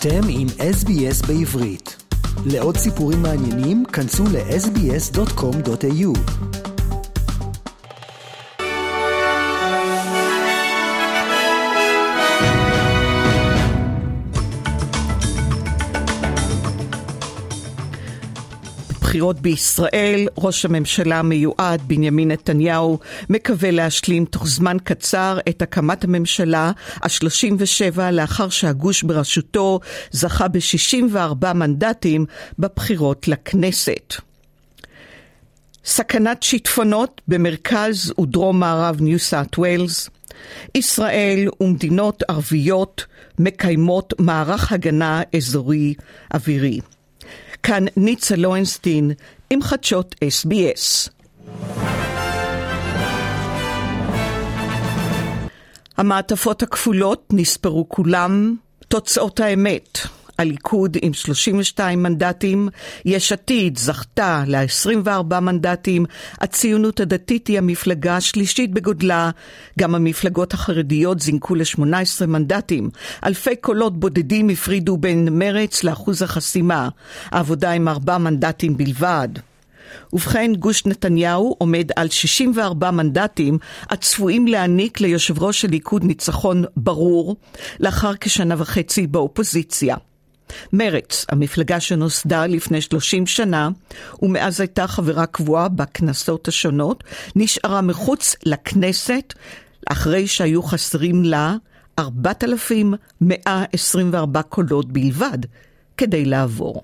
אתם עם SBS בעברית. לעוד סיפורים מעניינים, כנסו ל-sbs.com.au. בחירות בישראל, ראש הממשלה המיועד בנימין נתניהו מקווה להשלים תוך זמן קצר את הקמת הממשלה ה-37 לאחר שהגוש בראשותו זכה ב-64 מנדטים בבחירות לכנסת. סכנת שיטפונות במרכז ודרום מערב ניו סאט ווילס. ישראל ומדינות ערביות מקיימות מערך הגנה אזורי אווירי. כאן ניצה לוינסטין עם חדשות SBS. המעטפות הכפולות נספרו כולם, תוצאות האמת. הליכוד עם 32 מנדטים, יש עתיד זכתה ל-24 מנדטים, הציונות הדתית היא המפלגה השלישית בגודלה, גם המפלגות החרדיות זינקו ל-18 מנדטים, אלפי קולות בודדים הפרידו בין מרץ לאחוז החסימה, העבודה עם ארבע מנדטים בלבד. ובכן, גוש נתניהו עומד על 64 מנדטים הצפויים להעניק ליושב ראש הליכוד ניצחון ברור, לאחר כשנה וחצי באופוזיציה. מרץ, המפלגה שנוסדה לפני 30 שנה, ומאז הייתה חברה קבועה בכנסות השונות, נשארה מחוץ לכנסת אחרי שהיו חסרים לה 4,124 קולות בלבד כדי לעבור.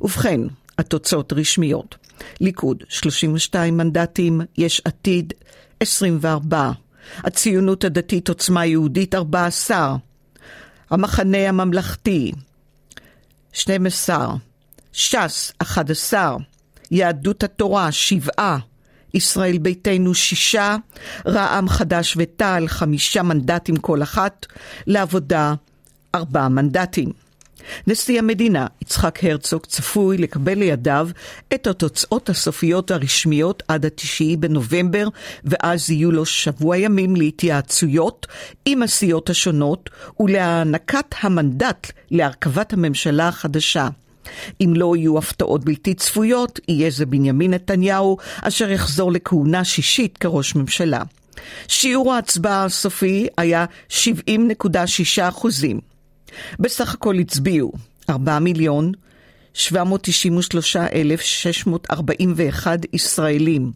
ובכן, התוצאות רשמיות. ליכוד 32 מנדטים, יש עתיד 24, הציונות הדתית עוצמה יהודית 14, המחנה הממלכתי 12, ש"ס 11, יהדות התורה 7, ישראל ביתנו שישה, רע"מ חדש ותע"ל חמישה מנדטים כל אחת, לעבודה ארבעה מנדטים. נשיא המדינה, יצחק הרצוג, צפוי לקבל לידיו את התוצאות הסופיות הרשמיות עד התשעי בנובמבר, ואז יהיו לו שבוע ימים להתייעצויות עם הסיעות השונות ולהענקת המנדט להרכבת הממשלה החדשה. אם לא יהיו הפתעות בלתי צפויות, יהיה זה בנימין נתניהו, אשר יחזור לכהונה שישית כראש ממשלה. שיעור ההצבעה הסופי היה 70.6 אחוזים. בסך הכל הצביעו 4 מיליון 793,641 ישראלים.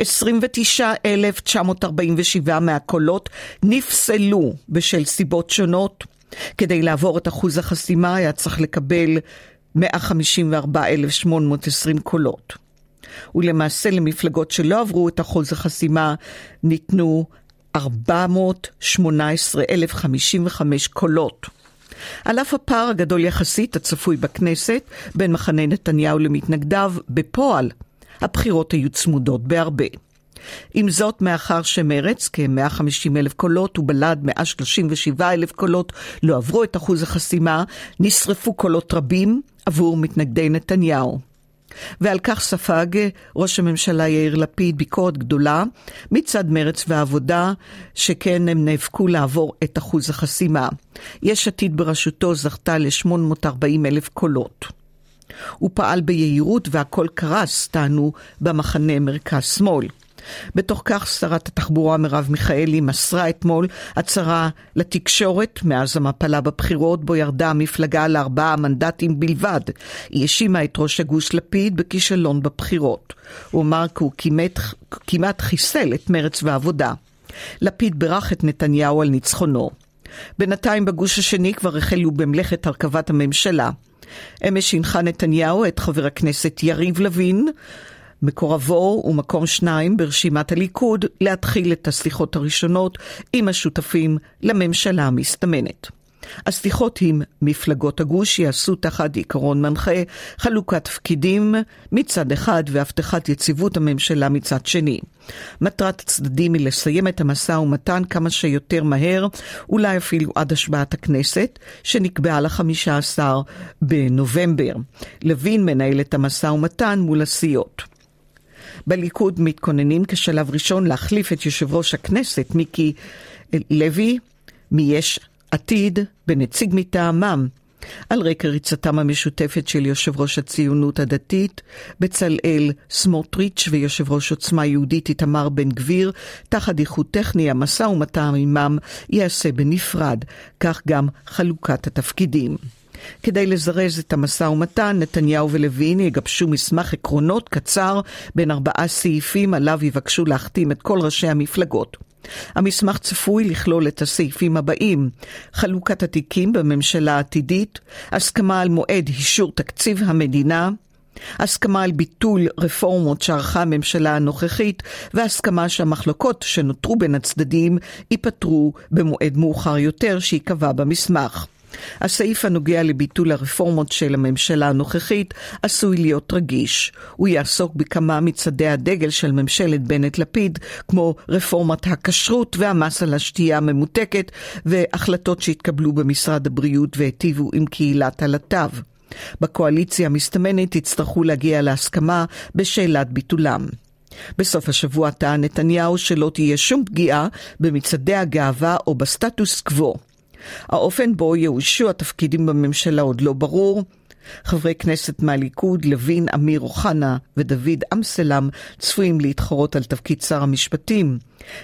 29,947 מהקולות נפסלו בשל סיבות שונות. כדי לעבור את אחוז החסימה היה צריך לקבל 154,820 קולות. ולמעשה למפלגות שלא עברו את אחוז החסימה ניתנו 418,055 קולות. על אף הפער הגדול יחסית הצפוי בכנסת בין מחנה נתניהו למתנגדיו, בפועל הבחירות היו צמודות בהרבה. עם זאת, מאחר שמרץ, כ-150 אלף קולות, ובל"ד 137 אלף קולות, לא עברו את אחוז החסימה, נשרפו קולות רבים עבור מתנגדי נתניהו. ועל כך ספג ראש הממשלה יאיר לפיד ביקורת גדולה מצד מרץ והעבודה, שכן הם נאבקו לעבור את אחוז החסימה. יש עתיד בראשותו זכתה ל-840 אלף קולות. הוא פעל ביהירות והכל קרס, טענו במחנה מרכז-שמאל. בתוך כך שרת התחבורה מרב מיכאלי מסרה אתמול הצהרה לתקשורת מאז המפלה בבחירות בו ירדה המפלגה לארבעה מנדטים בלבד. היא האשימה את ראש הגוש לפיד בכישלון בבחירות. הוא אמר כי הוא כמעט, כמעט חיסל את מרץ ועבודה. לפיד בירך את נתניהו על ניצחונו. בינתיים בגוש השני כבר החלו במלאכת הרכבת הממשלה. אמש הנחה נתניהו את חבר הכנסת יריב לוין מקורבו ומקום שניים ברשימת הליכוד להתחיל את השיחות הראשונות עם השותפים לממשלה המסתמנת. השיחות עם מפלגות הגוש יעשו תחת עיקרון מנחה חלוקת תפקידים מצד אחד והבטחת יציבות הממשלה מצד שני. מטרת הצדדים היא לסיים את המשא ומתן כמה שיותר מהר, אולי אפילו עד השבעת הכנסת, שנקבעה ל-15 בנובמבר. לוין מנהל את המשא ומתן מול הסיעות. בליכוד מתכוננים כשלב ראשון להחליף את יושב ראש הכנסת מיקי לוי מיש עתיד בנציג מטעמם על רקע ריצתם המשותפת של יושב ראש הציונות הדתית, בצלאל סמוטריץ' ויושב ראש עוצמה יהודית איתמר בן גביר, תחת איחוד טכני, המשא ומתן עמם ייעשה בנפרד, כך גם חלוקת התפקידים. כדי לזרז את המשא ומתן, נתניהו ולוין יגבשו מסמך עקרונות קצר בין ארבעה סעיפים עליו יבקשו להחתים את כל ראשי המפלגות. המסמך צפוי לכלול את הסעיפים הבאים: חלוקת התיקים בממשלה העתידית, הסכמה על מועד אישור תקציב המדינה, הסכמה על ביטול רפורמות שערכה הממשלה הנוכחית, והסכמה שהמחלוקות שנותרו בין הצדדים ייפתרו במועד מאוחר יותר שייקבע במסמך. הסעיף הנוגע לביטול הרפורמות של הממשלה הנוכחית עשוי להיות רגיש. הוא יעסוק בכמה מצעדי הדגל של ממשלת בנט-לפיד, כמו רפורמת הכשרות והמס על השתייה הממותקת, והחלטות שהתקבלו במשרד הבריאות והיטיבו עם קהילת הלט"ב. בקואליציה המסתמנת יצטרכו להגיע להסכמה בשאלת ביטולם. בסוף השבוע טען נתניהו שלא תהיה שום פגיעה במצעדי הגאווה או בסטטוס קוו. האופן בו יאושו התפקידים בממשלה עוד לא ברור. חברי כנסת מהליכוד, לוין, אמיר אוחנה ודוד אמסלם צפויים להתחרות על תפקיד שר המשפטים.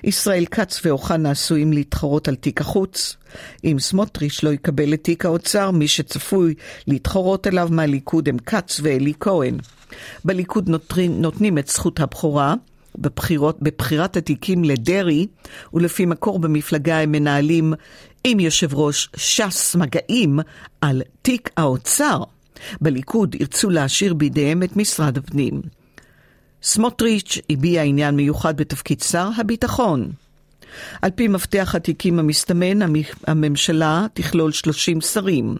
ישראל כץ ואוחנה עשויים להתחרות על תיק החוץ. אם סמוטריץ' לא יקבל את תיק האוצר, מי שצפוי להתחרות אליו מהליכוד הם כץ ואלי כהן. בליכוד נותנים, נותנים את זכות הבכורה, בבחירות, בבחירת התיקים לדרעי, ולפי מקור במפלגה הם מנהלים עם יושב ראש ש"ס מגעים על תיק האוצר. בליכוד ירצו להשאיר בידיהם את משרד הפנים. סמוטריץ' הביע עניין מיוחד בתפקיד שר הביטחון. על פי מפתח התיקים המסתמן, הממשלה תכלול 30 שרים.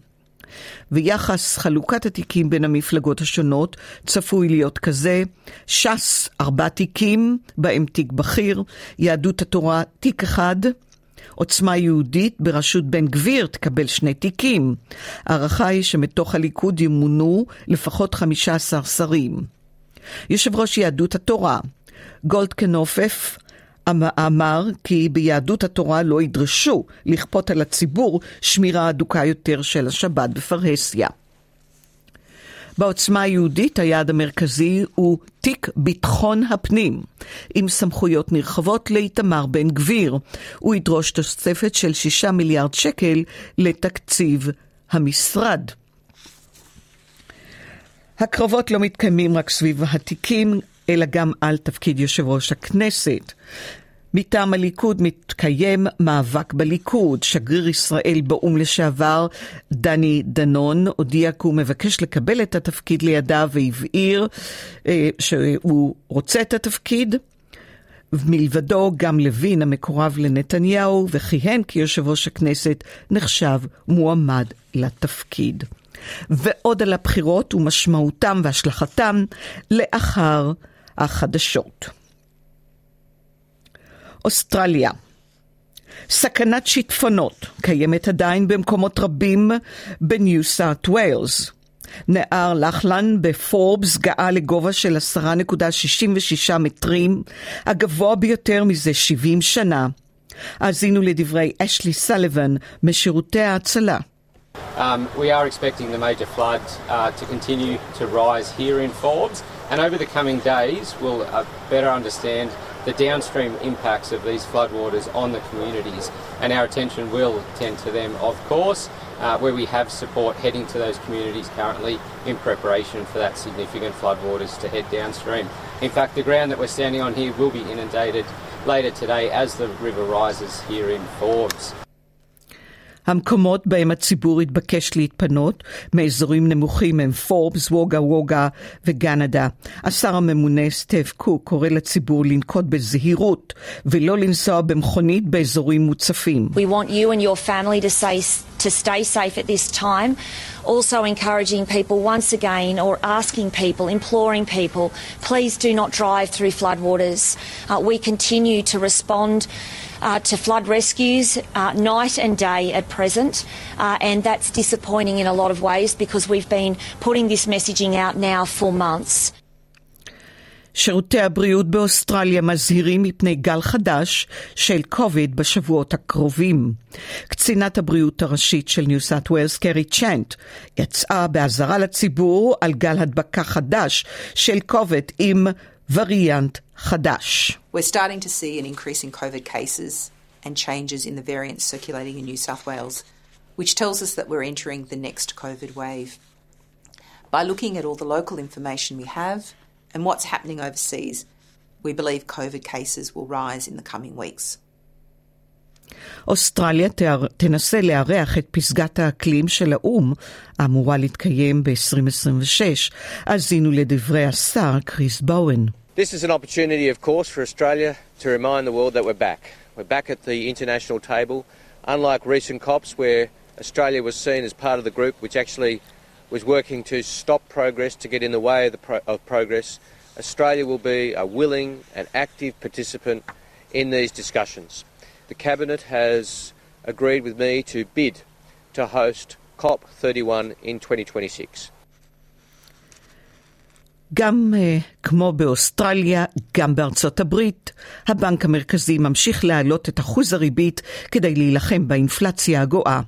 ויחס חלוקת התיקים בין המפלגות השונות צפוי להיות כזה, ש"ס ארבע תיקים, בהם תיק בכיר, יהדות התורה תיק אחד, עוצמה יהודית בראשות בן גביר תקבל שני תיקים. ההערכה היא שמתוך הליכוד ימונו לפחות 15 שרים. יושב ראש יהדות התורה, גולדקנופף, אמ-, אמר כי ביהדות התורה לא ידרשו לכפות על הציבור שמירה אדוקה יותר של השבת בפרהסיה. בעוצמה היהודית היעד המרכזי הוא תיק ביטחון הפנים, עם סמכויות נרחבות לאיתמר בן גביר. הוא ידרוש תוספת של 6 מיליארד שקל לתקציב המשרד. הקרבות לא מתקיימים רק סביב התיקים, אלא גם על תפקיד יושב ראש הכנסת. מטעם הליכוד מתקיים מאבק בליכוד. שגריר ישראל באו"ם לשעבר, דני דנון, הודיע כי הוא מבקש לקבל את התפקיד לידיו והבהיר אה, שהוא רוצה את התפקיד. מלבדו גם לוין המקורב לנתניהו וכיהן כיושב ראש הכנסת נחשב מועמד לתפקיד. ועוד על הבחירות ומשמעותם והשלכתם לאחר החדשות. אוסטרליה. סכנת שיטפונות קיימת עדיין במקומות רבים בניו סארט ויילס. נהר לחלן בפורבס גאה לגובה של 10.66 מטרים, הגבוה ביותר מזה 70 שנה. האזינו לדברי אשלי סליבן משירותי ההצלה. Um, we are expecting the major flood uh, to continue to rise here in Forbes, and over the coming days, we'll uh, better understand the downstream impacts of these floodwaters on the communities, and our attention will tend to them, of course, uh, where we have support heading to those communities currently in preparation for that significant floodwaters to head downstream. In fact, the ground that we're standing on here will be inundated later today as the river rises here in Forbes. המקומות בהם הציבור התבקש להתפנות מאזורים נמוכים הם פורבס, ווגה ווגה וגנדה. השר הממונה סטף קוק קורא לציבור לנקוט בזהירות ולא לנסוע במכונית באזורים מוצפים. We want you and your family to stay, to stay safe at this time. Also encouraging people once again or asking people, imploring people, please do not drive through floodwaters. Uh, we continue to respond uh, to flood rescues uh, night and day at present, uh, and that's disappointing in a lot of ways because we've been putting this messaging out now for months. שירותי הבריאות באוסטרליה מזהירים מפני גל חדש של קוביד בשבועות הקרובים. קצינת הבריאות הראשית של ניו סאט ווילס, קרי צ'נט, יצאה באזהרה לציבור על גל הדבקה חדש של קוביד עם וריאנט חדש. We're starting to see an increase in COVID cases and changes in the variants circulating in New South Wales, which tells us that we're entering the next COVID wave. By looking at all the local information we have and what's happening overseas, we believe COVID cases will rise in the coming weeks. אוסטרליה תנסה לארח את פסגת האקלים של האו"ם, האמורה להתקיים ב-2026. האזינו לדברי השר קריס בואן. This is an opportunity, of course, for Australia to remind the world that we're back. We're back at the international table. Unlike recent COPs, where Australia was seen as part of the group which actually was working to stop progress, to get in the way of, the pro- of progress, Australia will be a willing and active participant in these discussions. The Cabinet has agreed with me to bid to host COP31 in 2026. גם uh, כמו באוסטרליה, גם בארצות הברית, הבנק המרכזי ממשיך להעלות את אחוז הריבית כדי להילחם באינפלציה הגואה.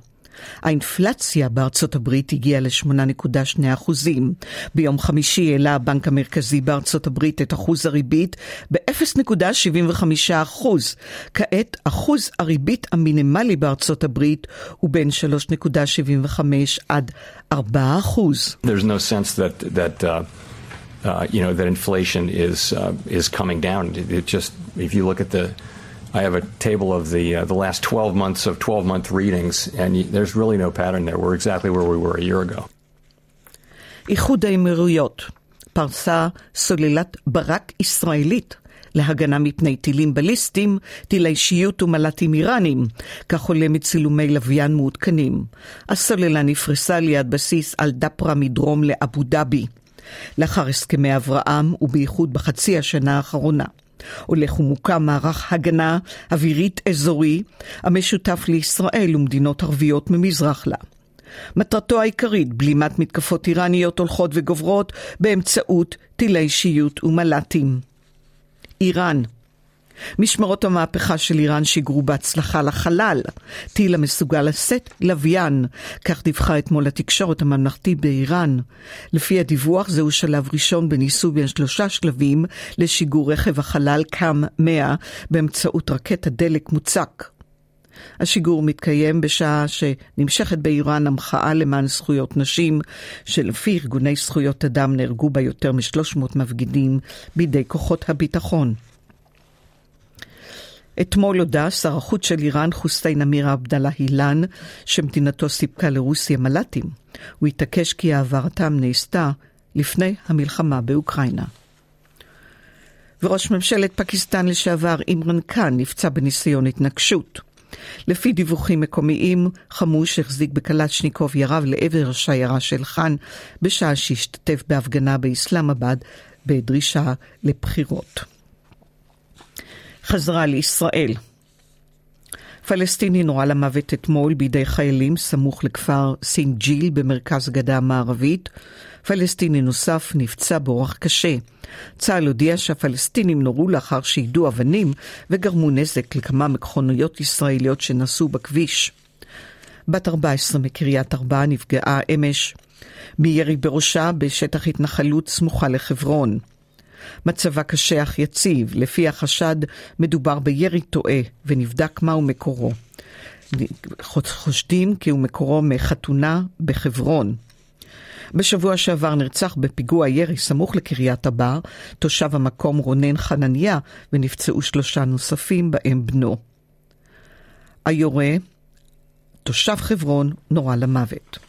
האינפלציה בארצות הברית הגיעה ל-8.2 אחוזים. ביום חמישי העלה הבנק המרכזי בארצות הברית את אחוז הריבית ב-0.75 אחוז. כעת אחוז הריבית המינימלי בארצות הברית הוא בין 3.75 עד 4 אחוז. There's no sense that, that uh... Uh, you know that inflation is uh, is coming down. It, just if you look at the, I have a table of the uh, the last 12 months of 12 month readings, and you, there's really no pattern there. We're exactly where we were a year ago. איחוד האמירויות פרסה סוללת ברק ישראלית להגנה מפני טילים בליסטיים, טילי שיוט ומל"טים איראנים, כך עולה מצילומי לוויין מעודכנים. הסוללה נפרסה ליד בסיס על דפרה מדרום לאבו דאבי. לאחר הסכמי אברהם, ובייחוד בחצי השנה האחרונה. הולך ומוקם מערך הגנה אווירית אזורי המשותף לישראל ומדינות ערביות ממזרח לה. מטרתו העיקרית בלימת מתקפות איראניות הולכות וגוברות באמצעות טילי שיוט ומל"טים. איראן משמרות המהפכה של איראן שיגרו בהצלחה לחלל, טיל המסוגל לשאת לוויין, כך דיווחה אתמול התקשורת הממלכתי באיראן. לפי הדיווח זהו שלב ראשון בניסוי בין שלושה שלבים לשיגור רכב החלל קאם 100 באמצעות רקטה דלק מוצק. השיגור מתקיים בשעה שנמשכת באיראן המחאה למען זכויות נשים, שלפי ארגוני זכויות אדם נהרגו בה יותר מ-300 מפגינים בידי כוחות הביטחון. אתמול הודה שר החוץ של איראן חוסיין אמיר עבדאללה אילן שמדינתו סיפקה לרוסיה מל"טים. הוא התעקש כי העברתם נעשתה לפני המלחמה באוקראינה. וראש ממשלת פקיסטן לשעבר אימרן חאן נפצע בניסיון התנקשות. לפי דיווחים מקומיים, חמוש החזיק בקלצ'ניקוב יריו לעבר השיירה של חאן בשעה שהשתתף בהפגנה באסלאמבאד בדרישה לבחירות. חזרה לישראל. פלסטיני נורה למוות אתמול בידי חיילים סמוך לכפר סינג'יל במרכז הגדה המערבית. פלסטיני נוסף נפצע באורח קשה. צה"ל הודיע שהפלסטינים נורו לאחר שיידו אבנים וגרמו נזק לכמה מכוניות ישראליות שנסעו בכביש. בת 14 מקריית ארבע נפגעה אמש מירי בראשה בשטח התנחלות סמוכה לחברון. מצבה קשה אך יציב, לפי החשד מדובר בירי טועה ונבדק מהו מקורו. חושדים כי הוא מקורו מחתונה בחברון. בשבוע שעבר נרצח בפיגוע ירי סמוך לקריית הבר, תושב המקום רונן חנניה, ונפצעו שלושה נוספים, בהם בנו. היורה, תושב חברון, נורה למוות.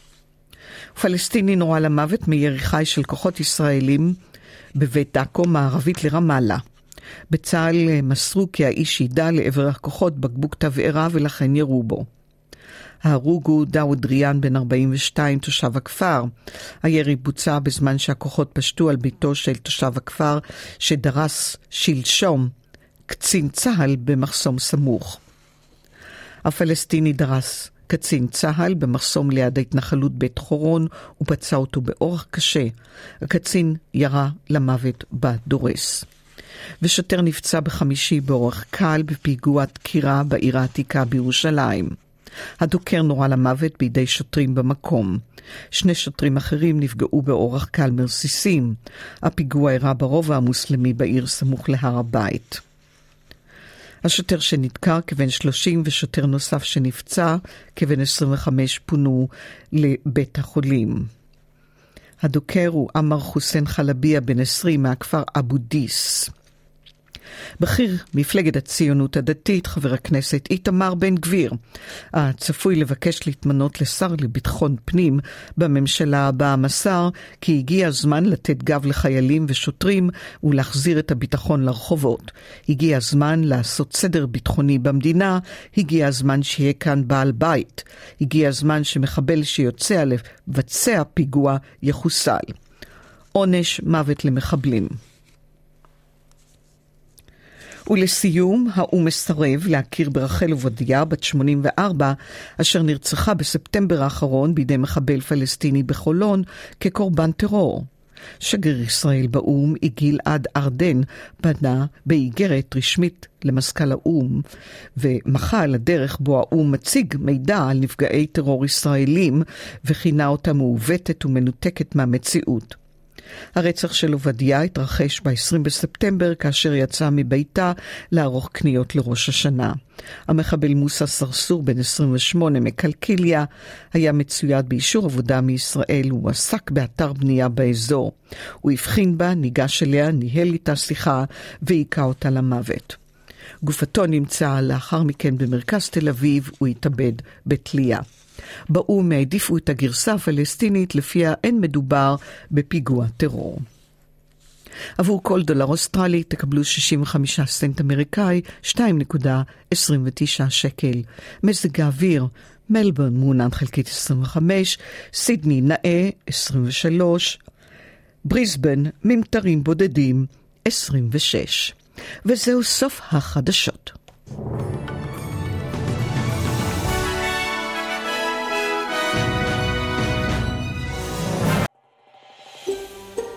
פלסטיני נורה למוות מירי חי של כוחות ישראלים בבית דקו מערבית לרמאללה. בצה"ל מסרו כי האיש ידע לעבר הכוחות בקבוק תבערה ולכן ירו בו. ההרוג הוא דאוד ריאן בן 42, תושב הכפר. הירי בוצע בזמן שהכוחות פשטו על ביתו של תושב הכפר שדרס שלשום קצין צה"ל במחסום סמוך. הפלסטיני דרס קצין צה"ל במחסום ליד ההתנחלות בית חורון ופצע אותו באורח קשה. הקצין ירה למוות בדורס. ושוטר נפצע בחמישי באורח קל בפיגוע דקירה בעיר העתיקה בירושלים. הדוקר נורה למוות בידי שוטרים במקום. שני שוטרים אחרים נפגעו באורח קל מרסיסים. הפיגוע אירע ברובע המוסלמי בעיר סמוך להר הבית. השוטר שנדקר כבן 30 ושוטר נוסף שנפצע כבן 25 פונו לבית החולים. הדוקר הוא עמר חוסיין חלביה, בן 20, מהכפר אבו דיס. בכיר מפלגת הציונות הדתית, חבר הכנסת איתמר בן גביר, הצפוי לבקש להתמנות לשר לביטחון פנים בממשלה הבאה, מסר כי הגיע הזמן לתת גב לחיילים ושוטרים ולהחזיר את הביטחון לרחובות. הגיע הזמן לעשות סדר ביטחוני במדינה, הגיע הזמן שיהיה כאן בעל בית. הגיע הזמן שמחבל שיוצא לבצע פיגוע יחוסל. עונש מוות למחבלים. ולסיום, האו"ם מסרב להכיר ברחל עובדיה, בת 84, אשר נרצחה בספטמבר האחרון בידי מחבל פלסטיני בחולון כקורבן טרור. שגריר ישראל באו"ם, יגיל עד ארדן, פנה באיגרת רשמית למזכ"ל האו"ם, ומחה על הדרך בו האו"ם מציג מידע על נפגעי טרור ישראלים, וכינה אותה מעוותת ומנותקת מהמציאות. הרצח של עובדיה התרחש ב-20 בספטמבר כאשר יצא מביתה לערוך קניות לראש השנה. המחבל מוסא סרסור, בן 28 מקלקיליה, היה מצויד באישור עבודה מישראל, הוא עסק באתר בנייה באזור. הוא הבחין בה, ניגש אליה, ניהל איתה שיחה והיכה אותה למוות. גופתו נמצאה לאחר מכן במרכז תל אביב, הוא התאבד בתלייה. באו"ם העדיפו את הגרסה הפלסטינית לפיה אין מדובר בפיגוע טרור. עבור כל דולר אוסטרלי תקבלו 65 סנט אמריקאי, 2.29 שקל. מזג האוויר, מלבורן מעונן חלקית 25, סידני נאה 23, בריסבן ממטרים בודדים 26. וזהו סוף החדשות.